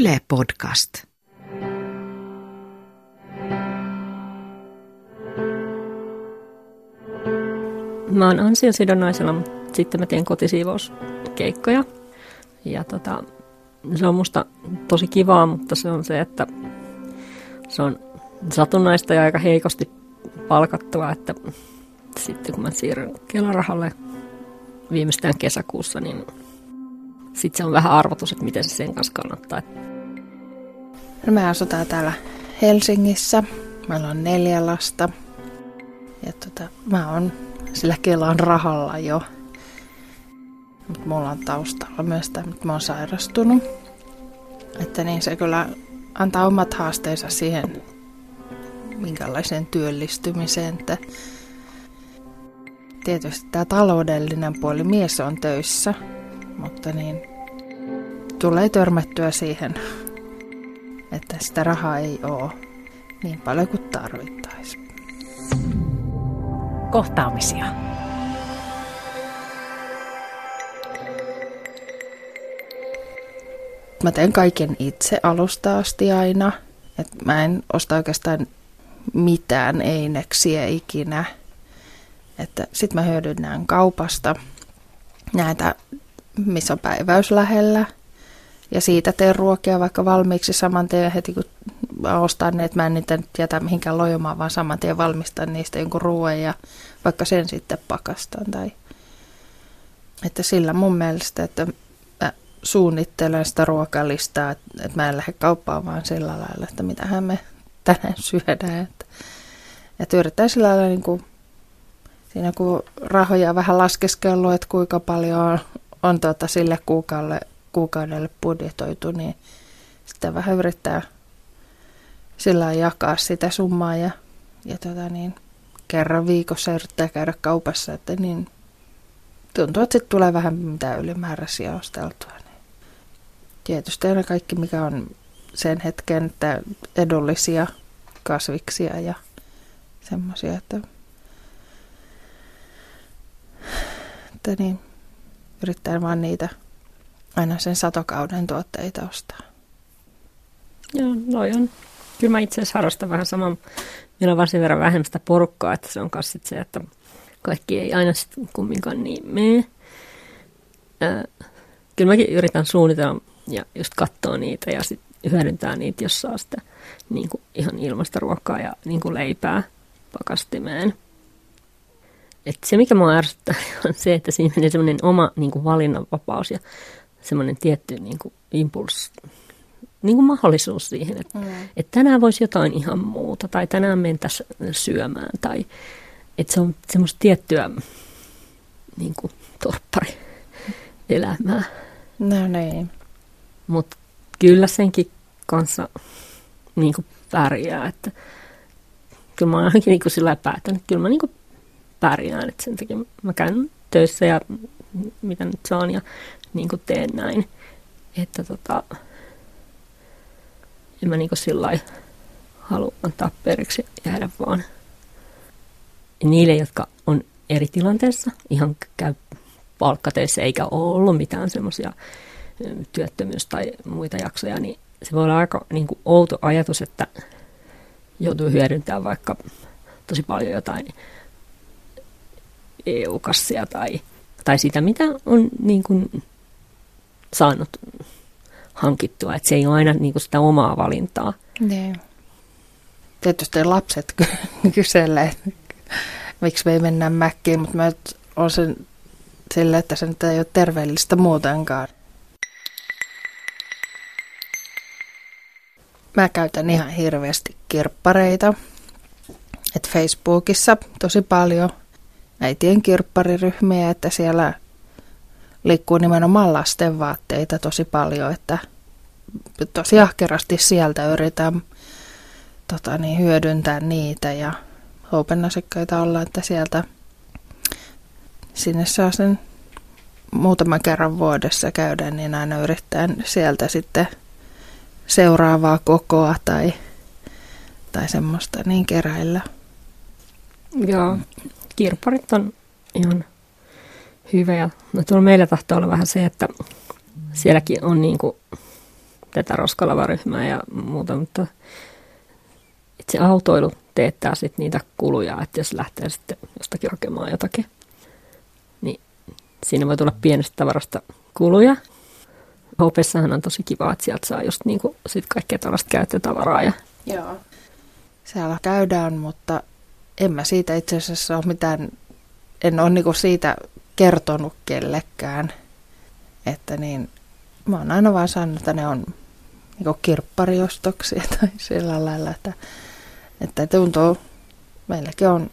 Yle Podcast. Mä oon ansiosidonnaisella, mutta sitten mä teen kotisiivouskeikkoja. Ja tota, se on musta tosi kivaa, mutta se on se, että se on satunnaista ja aika heikosti palkattua, että sitten kun mä siirryn Kelarahalle viimeistään kesäkuussa, niin sitten se on vähän arvotus, että miten se sen kanssa kannattaa. No me asutaan täällä Helsingissä. Meillä on neljä lasta. Ja tota, mä oon sillä Kelan rahalla jo. Mutta mulla on taustalla myös tämä, että mä oon sairastunut. Että niin se kyllä antaa omat haasteensa siihen, minkälaiseen työllistymiseen. Että tietysti tämä taloudellinen puoli, mies on töissä, mutta niin tulee törmättyä siihen, että sitä rahaa ei ole niin paljon kuin tarvittaisiin. Kohtaamisia. Mä teen kaiken itse alusta asti aina. Et mä en osta oikeastaan mitään eineksiä ikinä. Että sit mä hyödynnän kaupasta näitä, missä on päiväys lähellä. Ja siitä teen ruokia vaikka valmiiksi saman tien heti kun ostan ne, että mä en niitä nyt jätä mihinkään lojumaan, vaan saman tien valmistan niistä jonkun ruoan ja vaikka sen sitten pakastan. Tai... Että sillä mun mielestä, että mä suunnittelen sitä ruokalistaa, että, mä en lähde kauppaan vaan sillä lailla, että mitähän me tänään syödään. Että, että yritetään sillä lailla niin kuin, siinä kun rahoja vähän laskeskellut, että kuinka paljon on, on tuota sille kuukaudelle, kuukaudelle budjetoitu, niin sitten vähän yrittää sillä jakaa sitä summaa ja, ja tota niin, kerran viikossa yrittää käydä kaupassa, että niin tuntuu, että sitten tulee vähän mitä ylimääräisiä osteltua. Niin. Tietysti aina kaikki, mikä on sen hetken että edullisia kasviksia ja semmoisia, että, että niin, yrittää vaan niitä aina sen satokauden tuotteita ostaa. Joo, noin on. Kyllä mä itse asiassa harrastan vähän saman. Meillä on varsin verran vähemmän sitä porukkaa, että se on myös se, että kaikki ei aina sitten kumminkaan niin mene. kyllä mäkin yritän suunnitella ja just katsoa niitä ja sitten hyödyntää niitä, jos saa sitä niin kuin ihan ilmasta ruokaa ja niin kuin leipää pakastimeen. Et se, mikä mua ärsyttää, on se, että siinä menee semmoinen oma niin kuin valinnanvapaus ja semmoinen tietty niin kuin impulssi, niin kuin mahdollisuus siihen, että, mm. että tänään voisi jotain ihan muuta tai tänään mentäisiin syömään tai että se on semmoista tiettyä niin kuin torppari elämää. No niin. Mutta kyllä senkin kanssa niin kuin pärjää, että kyllä mä oon ainakin niin kuin sillä päätänyt, että kyllä mä niin kuin pärjään, että sen takia mä käyn töissä ja mitä nyt saan ja niin kuin teen näin. Että tota, en mä niin kuin sillä halua antaa periksi jäädä vaan. Niille, jotka on eri tilanteessa, ihan käy palkkateissa eikä ole ollut mitään semmoisia työttömyys- tai muita jaksoja, niin se voi olla aika niin kuin outo ajatus, että joutuu hyödyntämään vaikka tosi paljon jotain EU-kassia tai, tai sitä, mitä on niin kuin saanut hankittua. Että se ei ole aina niin kuin sitä omaa valintaa. Niin. Tietysti lapset kyselee, miksi me ei mennä mäkkiin, mutta mä olen sen sille, että se nyt ei ole terveellistä muutenkaan. Mä käytän ihan hirveästi kirppareita. Et Facebookissa tosi paljon äitien kirppariryhmiä, että siellä liikkuu nimenomaan lasten vaatteita tosi paljon, että tosi ahkerasti sieltä yritän tota niin, hyödyntää niitä ja open-asiakkaita olla, että sieltä sinne saa sen muutaman kerran vuodessa käydä, niin aina yrittää sieltä sitten seuraavaa kokoa tai, tai semmoista niin keräillä. Joo, kirpparit on ihan hyvä. Ja no tuolla meillä tahtoo olla vähän se, että sielläkin on niin kuin tätä roskalavaryhmää ja muuta, mutta itse autoilu teettää sitten niitä kuluja, että jos lähtee sitten jostakin hakemaan jotakin, niin siinä voi tulla pienestä tavarasta kuluja. Hopessahan on tosi kiva, että sieltä saa just niinku sit kaikkea tällaista käyttötavaraa. Ja... Joo. Siellä käydään, mutta en mä siitä itse asiassa ole mitään, en ole niinku siitä kertonut kellekään, että niin, mä oon aina vaan sanonut, että ne on niinku kirppariostoksia tai sillä lailla, että, että tuntuu, meilläkin on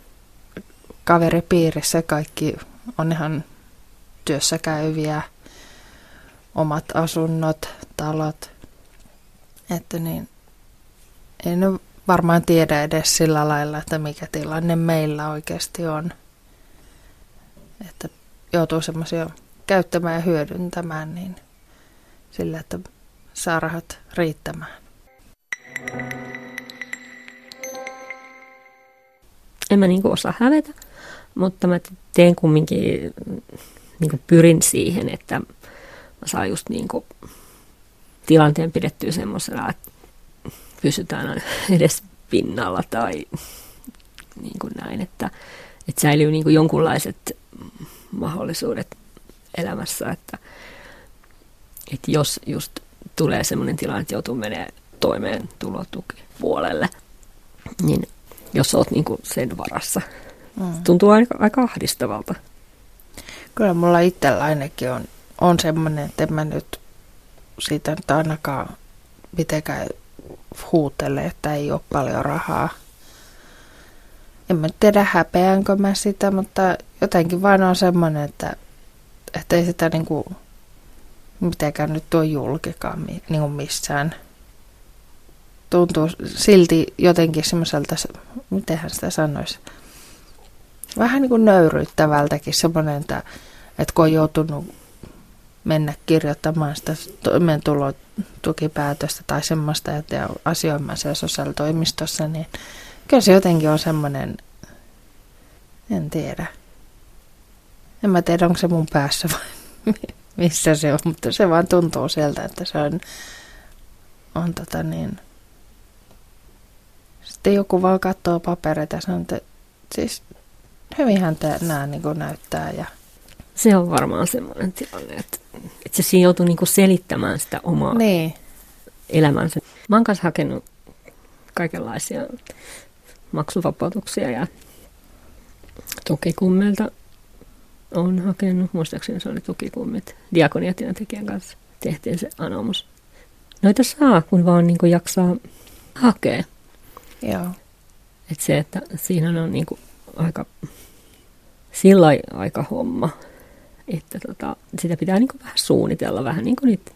kaveripiirissä kaikki on ihan työssä käyviä, omat asunnot, talot, että niin, en varmaan tiedä edes sillä lailla, että mikä tilanne meillä oikeasti on. Että joutuu semmoisia käyttämään ja hyödyntämään niin sillä, että saa rahat riittämään. En mä niinku osaa hävetä, mutta mä teen kumminkin, niinku pyrin siihen, että mä saan just niinku tilanteen pidettyä semmoisena, että pysytään edes pinnalla tai niin kuin näin, että, että säilyy niin kuin jonkunlaiset mahdollisuudet elämässä, että, että jos just tulee sellainen tilanne, että joutuu menemään toimeen puolelle, niin jos olet niin kuin sen varassa, mm. tuntuu aika, aika ahdistavalta. Kyllä mulla itsellä ainakin on, on semmoinen, että en mä nyt siitä nyt ainakaan mitenkään huutele, että ei ole paljon rahaa. En mä tiedä häpeänkö mä sitä, mutta jotenkin vain on semmoinen, että, että ei sitä niinku mitenkään nyt tuo julkikaan niin kuin missään. Tuntuu silti jotenkin semmoiselta, mitenhän sitä sanoisi, vähän niin kuin nöyryyttävältäkin semmoinen, että, että kun on joutunut mennä kirjoittamaan sitä toimeentulotukipäätöstä tai semmoista, että asioimaan siellä sosiaalitoimistossa, niin kyllä se jotenkin on semmoinen, en tiedä. En mä tiedä, onko se mun päässä vai missä se on, mutta se vaan tuntuu sieltä, että se on, on tota niin. Sitten joku vaan katsoo papereita ja sanoo, että siis hyvinhän nämä niin näyttää ja se on varmaan semmoinen tilanne, että, että se siinä joutuu niinku selittämään sitä omaa niin. elämänsä. Mä oon kanssa hakenut kaikenlaisia maksuvapautuksia ja tukikummelta on hakenut, muistaakseni se oli tukikummit, diakoniatyöntekijän kanssa tehtiin se anomus. Noita saa, kun vaan niin kuin jaksaa hakea. Joo. Et se, että siinä on niin kuin aika sillä aika homma että tota, sitä pitää niin kuin vähän suunnitella, vähän niin kuin niitä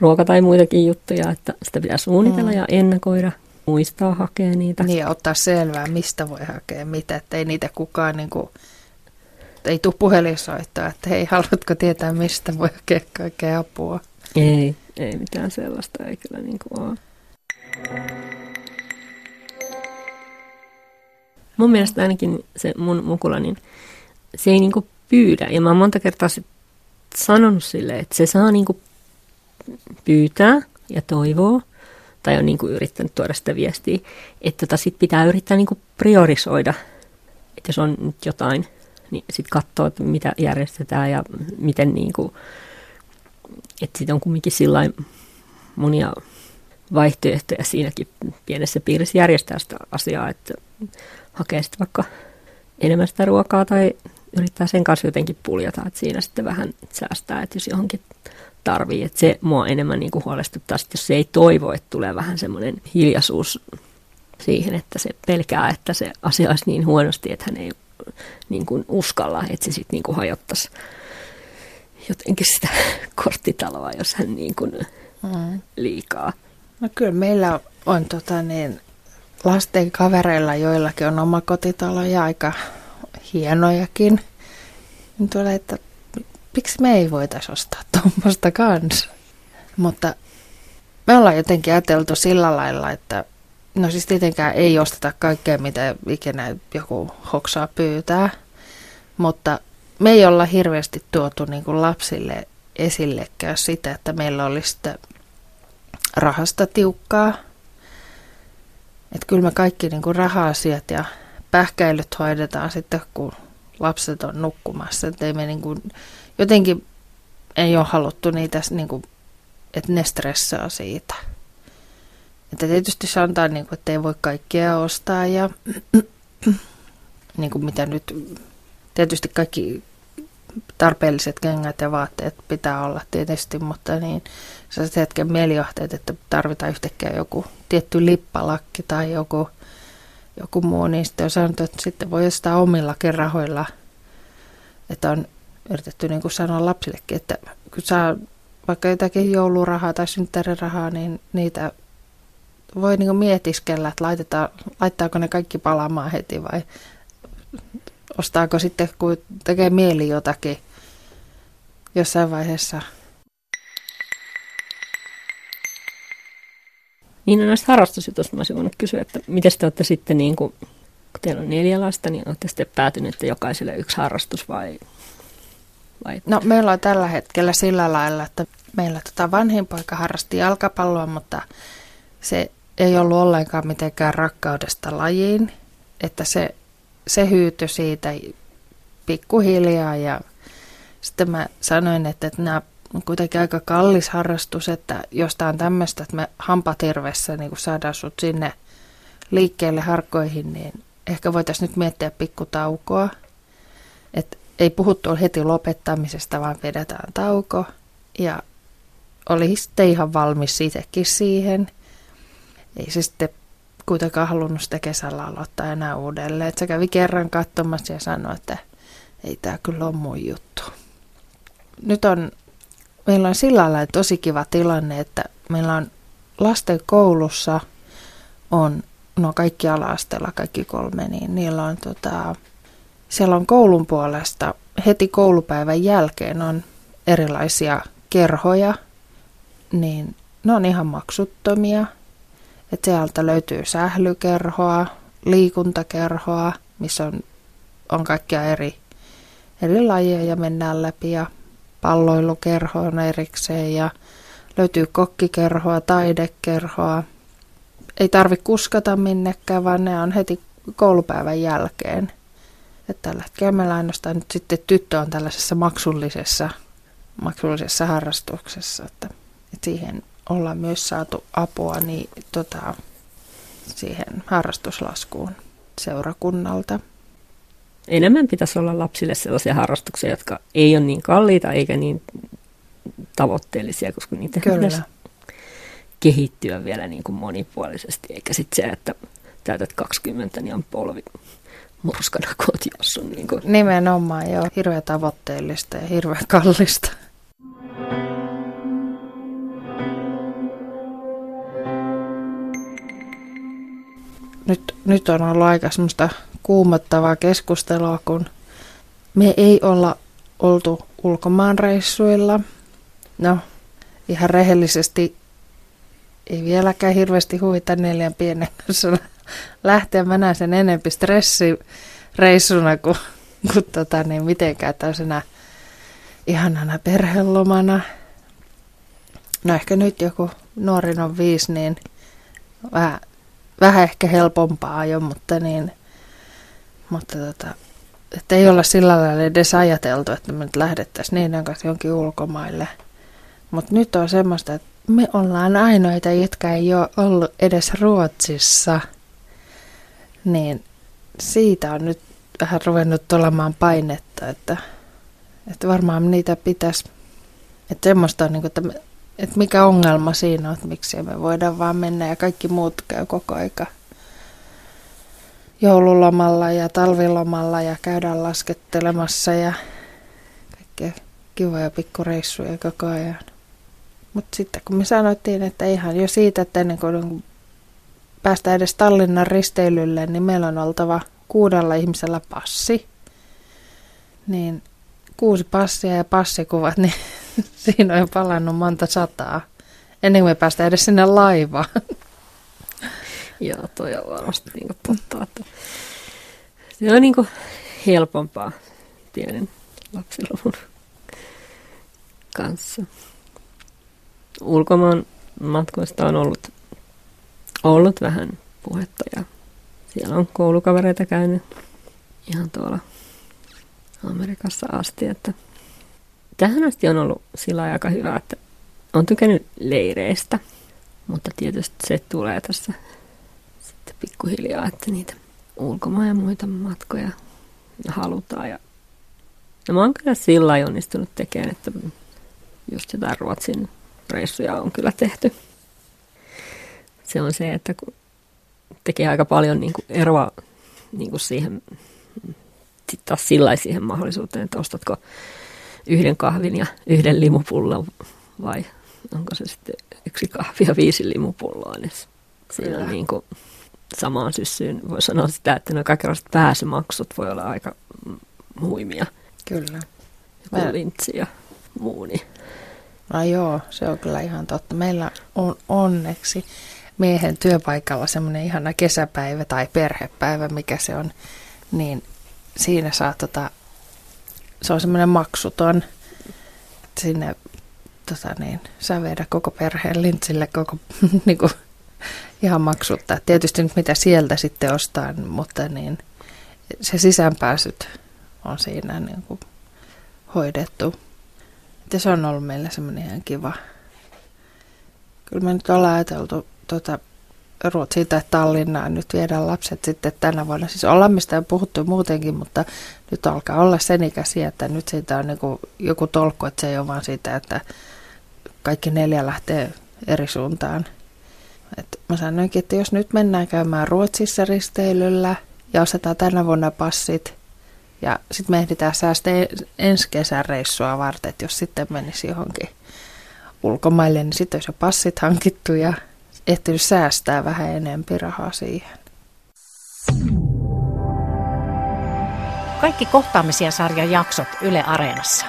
ruoka- tai muitakin juttuja, että sitä pitää suunnitella mm. ja ennakoida, muistaa hakea niitä. Niin ja ottaa selvää, mistä voi hakea mitä, että ei niitä kukaan niin kuin, ei tule puhelinsoittoa, että hei, haluatko tietää, mistä voi hakea kaikkea apua? Ei, ei mitään sellaista, ei kyllä niin kuin ole. Mun mielestä ainakin se mun mukula, niin se ei niinku pyydä. Ja mä oon monta kertaa sanonut sille, että se saa niinku pyytää ja toivoo, tai on niinku yrittänyt tuoda sitä viestiä, että tota sit pitää yrittää niinku priorisoida, että jos on nyt jotain, niin sitten katsoa, että mitä järjestetään ja miten niinku, että sitten on kumminkin sillä monia vaihtoehtoja siinäkin pienessä piirissä järjestää sitä asiaa, että hakee sitten vaikka enemmän sitä ruokaa tai yrittää sen kanssa jotenkin puljata, että siinä sitten vähän säästää, että jos johonkin tarvii. Että se mua enemmän niin kuin huolestuttaa, että jos se ei toivo, että tulee vähän semmoinen hiljaisuus siihen, että se pelkää, että se asia olisi niin huonosti, että hän ei niin kuin uskalla, että se sitten niin kuin hajottaisi jotenkin sitä korttitaloa, jos hän niin kuin mm. liikaa. No kyllä meillä on tota niin, lasten kavereilla, joillakin on oma kotitalo ja aika hienojakin. Niin tulee, että miksi me ei voitaisi ostaa tuommoista kanssa. Mutta me ollaan jotenkin ajateltu sillä lailla, että no siis tietenkään ei osteta kaikkea, mitä ikinä joku hoksaa pyytää, mutta me ei olla hirveästi tuotu niin kuin lapsille esillekään sitä, että meillä olisi sitä rahasta tiukkaa. Että kyllä me kaikki niin kuin raha-asiat ja pähkäilyt hoidetaan sitten, kun lapset on nukkumassa. Että ei me niin kuin, jotenkin ei ole haluttu niitä, niin kuin, että ne stressaa siitä. Että tietysti sanotaan, niin kuin, että ei voi kaikkea ostaa ja niin kuin mitä nyt, tietysti kaikki tarpeelliset kengät ja vaatteet pitää olla tietysti, mutta niin sellaiset hetken mielijohteet, että tarvitaan yhtäkkiä joku tietty lippalakki tai joku, joku muu, sitten on sanottu, että sitten voi ostaa omillakin rahoilla, että on yritetty niin kuin sanoa lapsillekin, että kun saa vaikka jotakin joulurahaa tai synttärirahaa, niin niitä voi niin kuin mietiskellä, että laitetaan, laittaako ne kaikki palaamaan heti vai ostaako sitten, kun tekee mieli jotakin jossain vaiheessa. Niin no näistä harrastusjutuista mä olisin kysyä, että miten te olette sitten, niin kuin, kun teillä on neljä lasta, niin olette sitten päätyneet, että jokaiselle yksi harrastus vai, vai? No meillä on tällä hetkellä sillä lailla, että meillä tota vanhin poika harrasti jalkapalloa, mutta se ei ollut ollenkaan mitenkään rakkaudesta lajiin, että se se hyytyi siitä pikkuhiljaa ja sitten mä sanoin, että, että nämä on kuitenkin aika kallis harrastus, että jostain tämmöistä, että me hampatirvessä niin kun saadaan sut sinne liikkeelle harkkoihin, niin ehkä voitaisiin nyt miettiä pikkutaukoa. Että ei puhuttu heti lopettamisesta, vaan vedetään tauko. Ja oli sitten ihan valmis itsekin siihen. Ei se sitten kuitenkaan halunnut sitä kesällä aloittaa enää uudelleen. Et se kävi kerran katsomassa ja sanoi, että ei tämä kyllä ole mun juttu. Nyt on, meillä on sillä lailla tosi kiva tilanne, että meillä on lasten koulussa on, no kaikki ala-asteella, kaikki kolme, niin niillä on tota, siellä on koulun puolesta heti koulupäivän jälkeen on erilaisia kerhoja, niin ne on ihan maksuttomia – että sieltä löytyy sählykerhoa, liikuntakerhoa, missä on, on kaikkia eri, eri lajeja ja mennään läpi ja palloilukerho on erikseen ja löytyy kokkikerhoa, taidekerhoa. Ei tarvi kuskata minnekään, vaan ne on heti koulupäivän jälkeen. Että tällä hetkellä meillä ainoastaan nyt sitten tyttö on tällaisessa maksullisessa, maksullisessa harrastuksessa, että, että siihen ollaan myös saatu apua niin, tota, siihen harrastuslaskuun seurakunnalta. Enemmän pitäisi olla lapsille sellaisia harrastuksia, jotka ei ole niin kalliita eikä niin tavoitteellisia, koska niitä pitäisi kehittyä vielä niin kuin monipuolisesti, eikä sitten se, että täytät 20, niin on polvi murskana kotiassa. Niin kuin. Nimenomaan, joo. Hirveän tavoitteellista ja hirveän kallista. Nyt, nyt on ollut aika semmoista kuumottavaa keskustelua, kun me ei olla oltu ulkomaanreissuilla. No, ihan rehellisesti ei vieläkään hirveästi huvita neljän pienen kanssa lähteä. Mä näen sen enempi stressireissuna kuin, kuin tota, niin mitenkään täysenä ihanana perhelomana. No ehkä nyt joku nuorin on viisi, niin vähän vähän ehkä helpompaa jo, mutta niin, mutta tota, että ei olla sillä lailla edes ajateltu, että me nyt lähdettäisiin niin kanssa jonkin ulkomaille. Mutta nyt on semmoista, että me ollaan ainoita, jotka ei ole ollut edes Ruotsissa. Niin siitä on nyt vähän ruvennut olemaan painetta, että, että varmaan niitä pitäisi, että semmoista on niin kuin, että että mikä ongelma siinä on, että miksi me voidaan vaan mennä ja kaikki muut käy koko aika joululomalla ja talvilomalla ja käydään laskettelemassa ja kaikkea kivoja pikkureissuja koko ajan. Mutta sitten kun me sanoittiin, että ihan jo siitä, että ennen kuin päästään edes Tallinnan risteilylle, niin meillä on oltava kuudella ihmisellä passi. Niin kuusi passia ja passikuvat, niin siinä on jo palannut monta sataa. Ennen kuin me päästään edes sinne laivaan. Joo, toi on varmasti niin totta. Että se on niin helpompaa pienen lapsiluvun kanssa. Ulkomaan matkoista on ollut, ollut vähän puhetta ja siellä on koulukavereita käynyt ihan tuolla Amerikassa asti, että tähän asti on ollut sillä aika hyvä, että on tykännyt leireistä, mutta tietysti se tulee tässä sitten pikkuhiljaa, että niitä ulkomaan ja muita matkoja halutaan. Ja, ja mä oon kyllä sillä onnistunut tekemään, että just jotain Ruotsin reissuja on kyllä tehty. Se on se, että kun tekee aika paljon niin kuin eroa niin kuin siihen, sitten taas sillä siihen mahdollisuuteen, että ostatko yhden kahvin ja yhden limupullon vai onko se sitten yksi kahvi ja viisi limupulloa, niin siinä on niin kuin samaan syssyyn voi sanoa sitä, että nuo kaikenlaiset pääsymaksut voi olla aika huimia. Kyllä. Joku Mä... lintsi ja muu. Niin. No joo, se on kyllä ihan totta. Meillä on onneksi miehen työpaikalla semmoinen ihana kesäpäivä tai perhepäivä, mikä se on, niin siinä saa tota, se on semmoinen maksuton, sinne tota niin, saa viedä koko perheen lintsille koko niin kuin, ihan maksutta. Tietysti nyt mitä sieltä sitten ostaa, mutta niin, se sisäänpääsyt on siinä niin hoidettu. Ja se on ollut meille semmoinen ihan kiva. Kyllä me nyt ollaan ajateltu tuota, Ruotsiin tai Tallinnaan nyt viedään lapset sitten tänä vuonna. Siis ollaan mistä on puhuttu muutenkin, mutta nyt alkaa olla sen ikäisiä, että nyt siitä on niin joku tolkku, että se ei ole vaan siitä, että kaikki neljä lähtee eri suuntaan. Et mä sanoinkin, että jos nyt mennään käymään Ruotsissa risteilyllä ja ostetaan tänä vuonna passit ja sitten me ehditään säästää ensi kesän reissua varten, että jos sitten menisi johonkin ulkomaille, niin sitten olisi jo passit hankittu ja ehtinyt säästää vähän enemmän rahaa siihen. Kaikki kohtaamisia sarjan jaksot Yle Areenassa.